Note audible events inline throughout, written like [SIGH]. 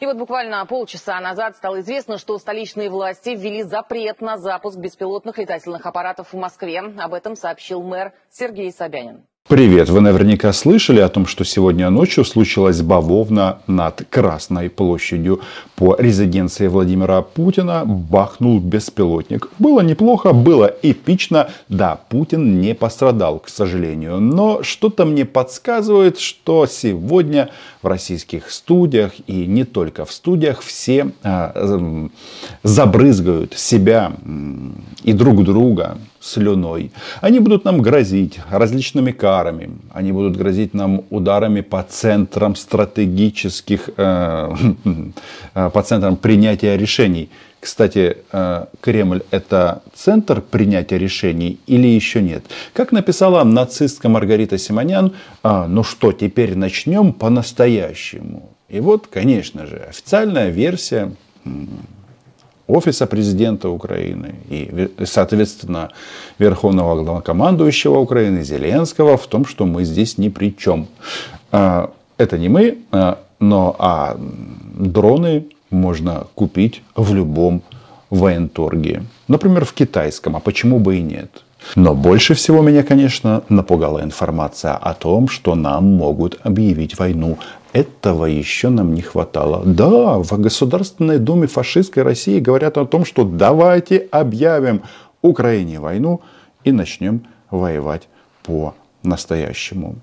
И вот буквально полчаса назад стало известно, что столичные власти ввели запрет на запуск беспилотных летательных аппаратов в Москве. Об этом сообщил мэр Сергей Собянин. Привет! Вы наверняка слышали о том, что сегодня ночью случилась бавовна над Красной площадью. По резиденции Владимира Путина бахнул беспилотник. Было неплохо, было эпично. Да, Путин не пострадал, к сожалению. Но что-то мне подсказывает, что сегодня в российских студиях и не только в студиях все а, забрызгают себя и друг друга слюной. Они будут нам грозить различными карами. Они будут грозить нам ударами по центрам стратегических, э, [LAUGHS] э, по центрам принятия решений. Кстати, э, Кремль это центр принятия решений или еще нет? Как написала нацистка Маргарита Симонян, ну что, теперь начнем по-настоящему. И вот, конечно же, официальная версия офиса президента Украины и, соответственно, верховного главнокомандующего Украины Зеленского в том, что мы здесь ни при чем. А, это не мы, а, но а дроны можно купить в любом военторге. Например, в китайском, а почему бы и нет? Но больше всего меня, конечно, напугала информация о том, что нам могут объявить войну. Этого еще нам не хватало. Да, в Государственной Думе фашистской России говорят о том, что давайте объявим Украине войну и начнем воевать по-настоящему.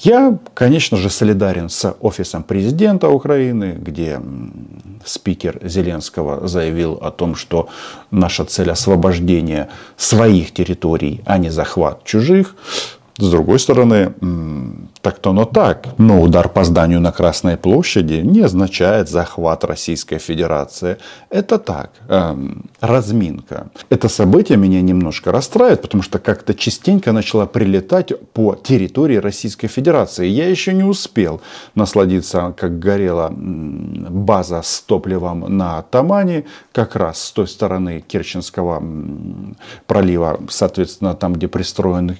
Я, конечно же, солидарен с офисом президента Украины, где спикер Зеленского заявил о том, что наша цель освобождение своих территорий, а не захват чужих. С другой стороны, так-то оно так. Но удар по зданию на Красной площади не означает захват Российской Федерации. Это так, эм, разминка. Это событие меня немножко расстраивает, потому что как-то частенько начало прилетать по территории Российской Федерации. Я еще не успел насладиться, как горела база с топливом на Тамане, как раз с той стороны Керченского пролива, соответственно, там, где пристроен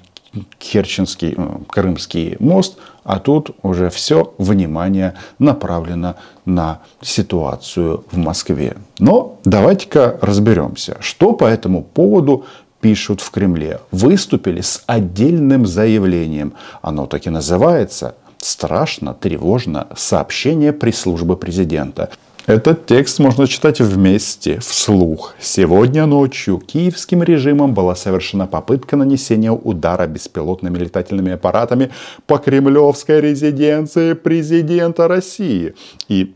Керченский, э, Крымский мост, а тут уже все внимание направлено на ситуацию в Москве. Но давайте-ка разберемся, что по этому поводу пишут в Кремле. Выступили с отдельным заявлением. Оно так и называется страшно, тревожно сообщение пресс-службы президента. Этот текст можно читать вместе, вслух. Сегодня ночью киевским режимом была совершена попытка нанесения удара беспилотными летательными аппаратами по кремлевской резиденции президента России. И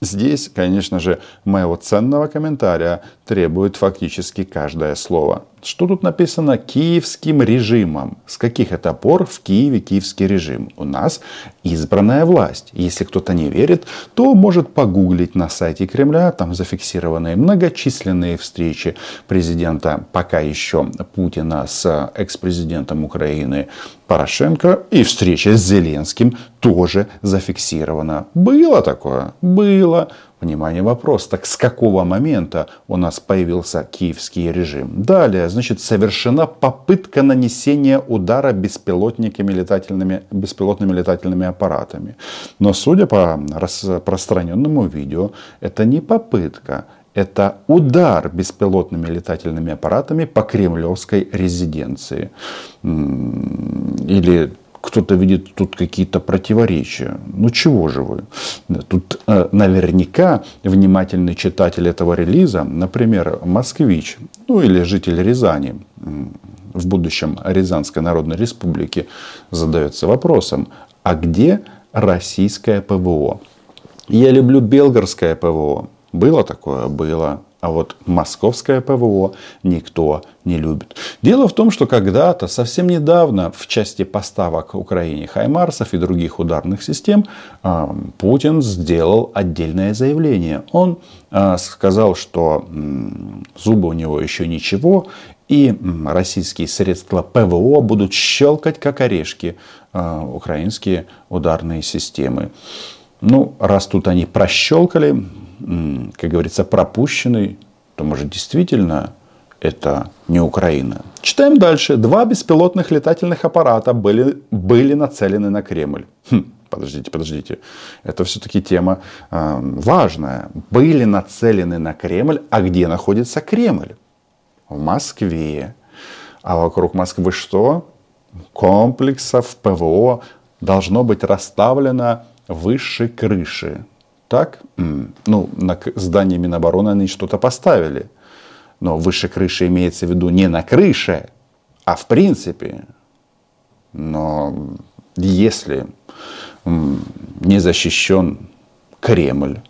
Здесь, конечно же, моего ценного комментария требует фактически каждое слово. Что тут написано киевским режимом? С каких это пор в Киеве киевский режим? У нас избранная власть. Если кто-то не верит, то может погуглить на сайте Кремля. Там зафиксированы многочисленные встречи президента, пока еще Путина с экс-президентом Украины Порошенко. И встреча с Зеленским тоже зафиксирована. Было такое? Было. Внимание, вопрос. Так с какого момента у нас появился киевский режим? Далее, значит, совершена попытка нанесения удара беспилотниками летательными, беспилотными летательными аппаратами. Но судя по распространенному видео, это не попытка, это удар беспилотными летательными аппаратами по кремлевской резиденции. Или кто-то видит тут какие-то противоречия. Ну чего же вы? Тут э, наверняка внимательный читатель этого релиза, например, москвич, ну или житель Рязани, в будущем Рязанской Народной Республики, задается вопросом, а где российское ПВО? Я люблю белгорское ПВО. Было такое? Было. А вот московское ПВО никто не любит. Дело в том, что когда-то, совсем недавно, в части поставок Украине Хаймарсов и других ударных систем, а, Путин сделал отдельное заявление. Он а, сказал, что зубы у него еще ничего, и российские средства ПВО будут щелкать, как орешки, а, украинские ударные системы. Ну, раз тут они прощелкали, как говорится, пропущенный, то, может, действительно это не Украина. Читаем дальше. Два беспилотных летательных аппарата были, были нацелены на Кремль. Хм. подождите, подождите. Это все-таки тема э, важная. Были нацелены на Кремль, а где находится Кремль? В Москве. А вокруг Москвы что? Комплексов ПВО должно быть расставлено выше крыши. Так? Ну, на здании Минобороны они что-то поставили. Но выше крыши имеется в виду не на крыше, а в принципе. Но если не защищен Кремль,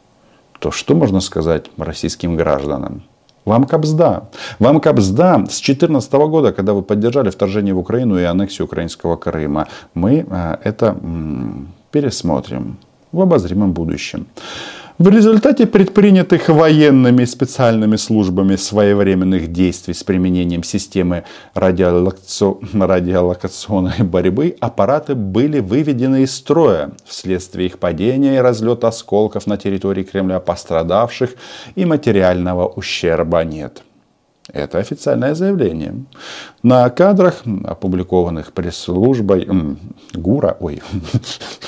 то что можно сказать российским гражданам? Вам капсда. Вам капсда с 2014 года, когда вы поддержали вторжение в Украину и аннексию украинского Крыма. Мы э, это пересмотрим в обозримом будущем. В результате предпринятых военными специальными службами своевременных действий с применением системы радиолокационной борьбы аппараты были выведены из строя вследствие их падения и разлета осколков на территории Кремля пострадавших и материального ущерба нет. Это официальное заявление. На кадрах, опубликованных пресс-службой ГУРа, ой, [LAUGHS]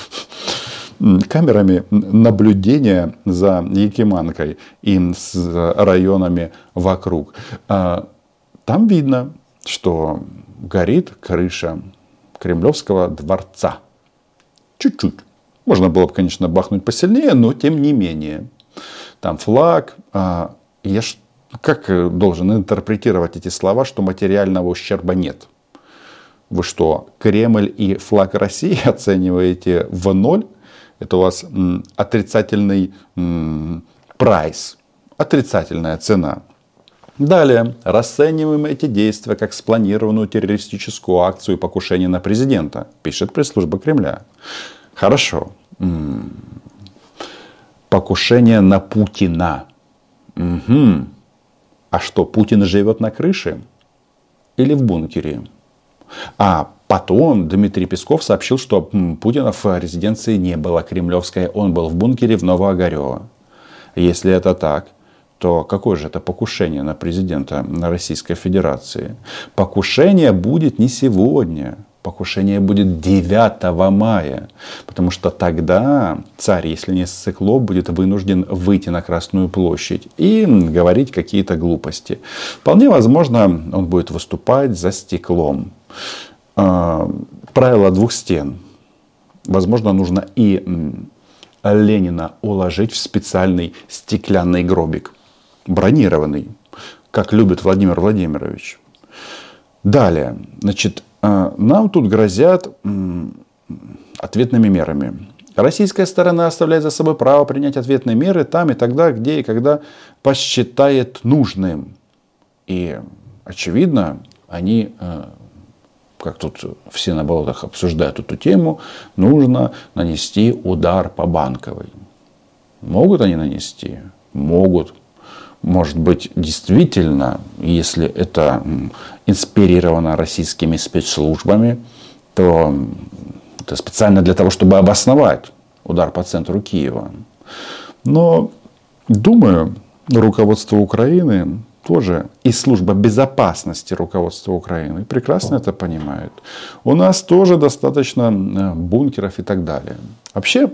камерами наблюдения за Якиманкой и с районами вокруг. А, там видно, что горит крыша Кремлевского дворца. Чуть-чуть. Можно было бы, конечно, бахнуть посильнее, но тем не менее. Там флаг. А, я как должен интерпретировать эти слова, что материального ущерба нет? Вы что, Кремль и флаг России [LAUGHS] оцениваете в ноль? Это у вас отрицательный прайс, отрицательная цена. Далее, расцениваем эти действия как спланированную террористическую акцию покушения на президента, пишет пресс-служба Кремля. Хорошо. Покушение на Путина. Угу. А что, Путин живет на крыше? Или в бункере? А Потом Дмитрий Песков сообщил, что Путина в резиденции не было кремлевской, он был в бункере в Новоогарево. Если это так, то какое же это покушение на президента Российской Федерации? Покушение будет не сегодня, покушение будет 9 мая, потому что тогда царь, если не цикло, будет вынужден выйти на Красную площадь и говорить какие-то глупости. Вполне возможно, он будет выступать за стеклом. А, правило двух стен. Возможно, нужно и Ленина уложить в специальный стеклянный гробик, бронированный, как любит Владимир Владимирович. Далее, значит, а, нам тут грозят ответными мерами. Российская сторона оставляет за собой право принять ответные меры там и тогда, где и когда посчитает нужным. И, очевидно, они а, как тут все на болотах обсуждают эту тему, нужно нанести удар по банковой. Могут они нанести? Могут. Может быть, действительно, если это инспирировано российскими спецслужбами, то это специально для того, чтобы обосновать удар по центру Киева. Но, думаю, руководство Украины тоже и служба безопасности руководства Украины прекрасно это понимают. У нас тоже достаточно э, бункеров и так далее. Вообще,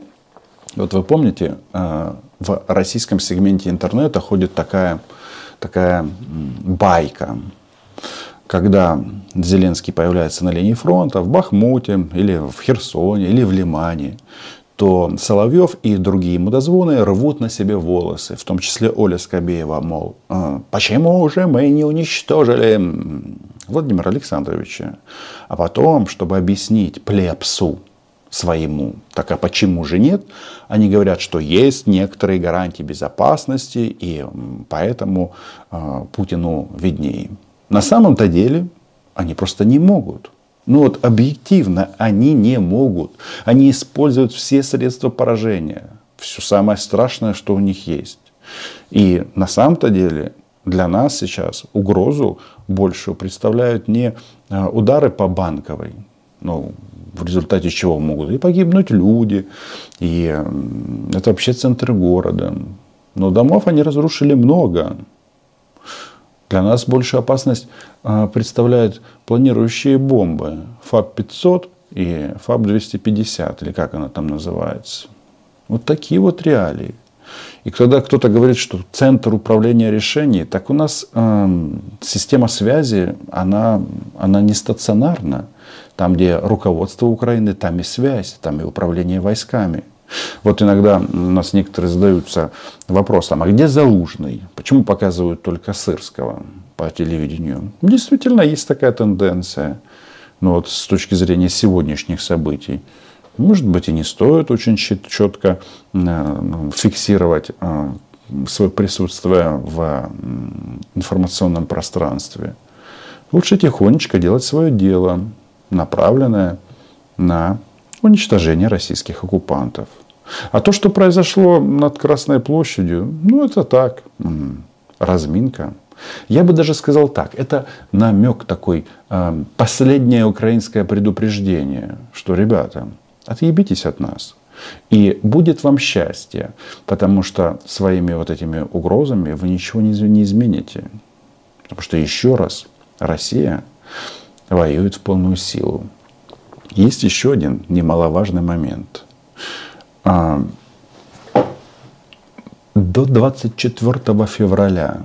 вот вы помните, э, в российском сегменте интернета ходит такая, такая байка, когда Зеленский появляется на линии фронта в Бахмуте или в Херсоне или в Лимане, то Соловьев и другие мудозвоны рвут на себе волосы, в том числе Оля Скобеева, мол, «А, почему же мы не уничтожили Владимира Александровича? А потом, чтобы объяснить плепсу своему, так а почему же нет, они говорят, что есть некоторые гарантии безопасности, и поэтому э, Путину виднее. На самом-то деле они просто не могут. Ну вот объективно они не могут. Они используют все средства поражения. Все самое страшное, что у них есть. И на самом-то деле для нас сейчас угрозу большую представляют не а, удары по банковой, ну, в результате чего могут и погибнуть люди, и это вообще центр города. Но домов они разрушили много. Для нас большую опасность а, представляют планирующие бомбы ФАП-500 и ФАБ-250, или как она там называется. Вот такие вот реалии. И когда кто-то говорит, что центр управления решений, так у нас э, система связи, она, она не стационарна. Там, где руководство Украины, там и связь, там и управление войсками. Вот иногда у нас некоторые задаются вопросом, а где Залужный? Почему показывают только Сырского по телевидению? Действительно, есть такая тенденция. Но вот с точки зрения сегодняшних событий. Может быть, и не стоит очень четко э, фиксировать э, свое присутствие в информационном пространстве. Лучше тихонечко делать свое дело, направленное на уничтожение российских оккупантов. А то, что произошло над Красной площадью, ну это так, разминка. Я бы даже сказал так, это намек такой, э, последнее украинское предупреждение, что, ребята, Отъебитесь от нас. И будет вам счастье, потому что своими вот этими угрозами вы ничего не измените. Потому что еще раз, Россия воюет в полную силу. Есть еще один немаловажный момент. А, до 24 февраля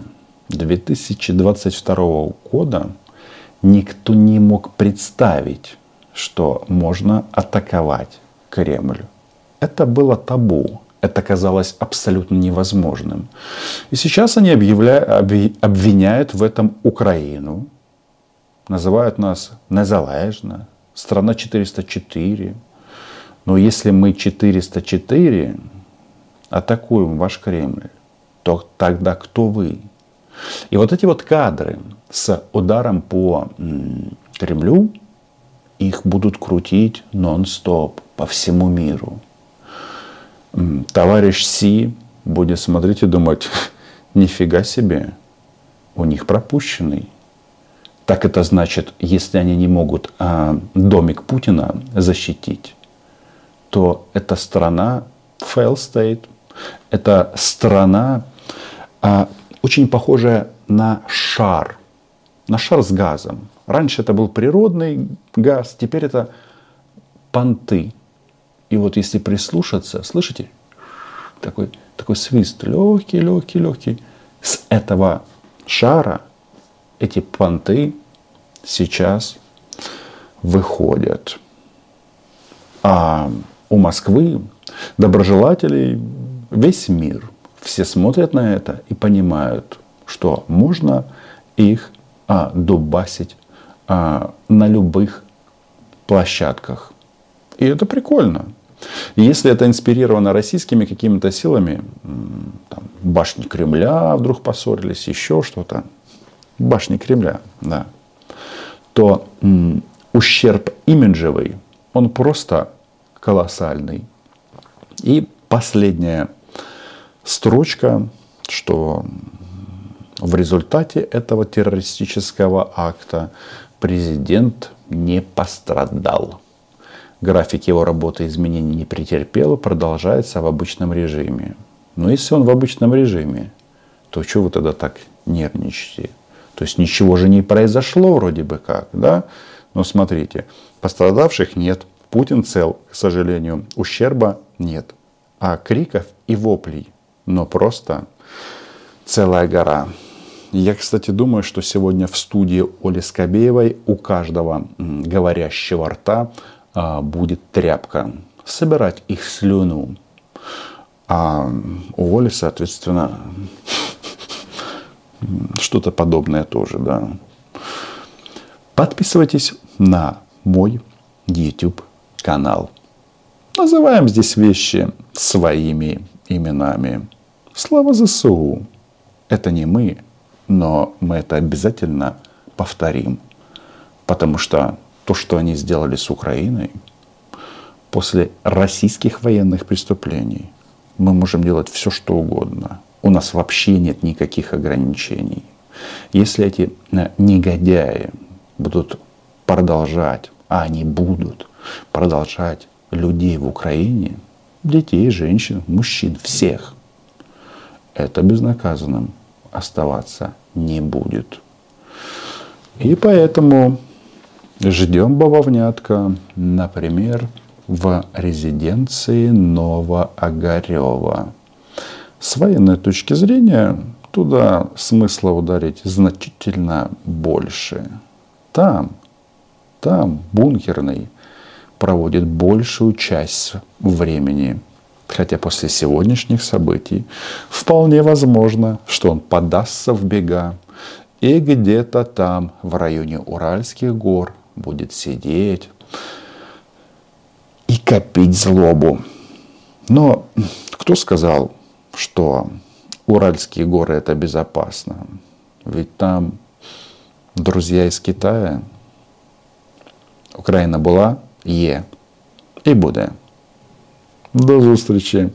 2022 года никто не мог представить, что можно атаковать Кремль. Это было табу. Это казалось абсолютно невозможным. И сейчас они объявля... обвиняют в этом Украину. Называют нас незалежно. Страна 404. Но если мы 404 атакуем ваш Кремль, то тогда кто вы? И вот эти вот кадры с ударом по Кремлю, их будут крутить нон-стоп по всему миру. Товарищ Си будет смотреть и думать, [LAUGHS] нифига себе, у них пропущенный. Так это значит, если они не могут а, домик Путина защитить, то эта страна fail state, это страна а, очень похожая на шар, на шар с газом. Раньше это был природный газ, теперь это понты. И вот если прислушаться, слышите, такой, такой свист, легкий, легкий, легкий. С этого шара эти понты сейчас выходят. А у Москвы доброжелателей весь мир. Все смотрят на это и понимают, что можно их а, дубасить а, на любых площадках. И это прикольно. Если это инспирировано российскими какими-то силами, там, башни Кремля вдруг поссорились, еще что-то, башни Кремля, да, то м, ущерб имиджевый, он просто колоссальный. И последняя строчка, что в результате этого террористического акта президент не пострадал. График его работы изменений не претерпел, продолжается в обычном режиме. Но если он в обычном режиме, то что вы тогда так нервничаете? То есть ничего же не произошло вроде бы как, да? Но смотрите, пострадавших нет, Путин цел, к сожалению, ущерба нет. А криков и воплей, но просто целая гора. Я, кстати, думаю, что сегодня в студии Оли Скобеевой у каждого говорящего рта а, будет тряпка. Собирать их слюну. А у Оли, соответственно, что-то подобное тоже, да. Подписывайтесь на мой YouTube канал. Называем здесь вещи своими именами. Слава ЗСУ. Это не мы, но мы это обязательно повторим. Потому что то, что они сделали с Украиной, после российских военных преступлений, мы можем делать все, что угодно. У нас вообще нет никаких ограничений. Если эти э, негодяи будут продолжать, а они будут продолжать людей в Украине, детей, женщин, мужчин, всех, это Ждем бавовнятка, например, в резиденции Новоогарева. С военной точки зрения туда смысла ударить значительно больше. Там, там бункерный проводит большую часть времени. Хотя после сегодняшних событий вполне возможно, что он подастся в бега и где-то там, в районе Уральских гор, будет сидеть и копить злобу. Но кто сказал, что Уральские горы это безопасно? Ведь там друзья из Китая. Україна була, є і буде. До зустрічі!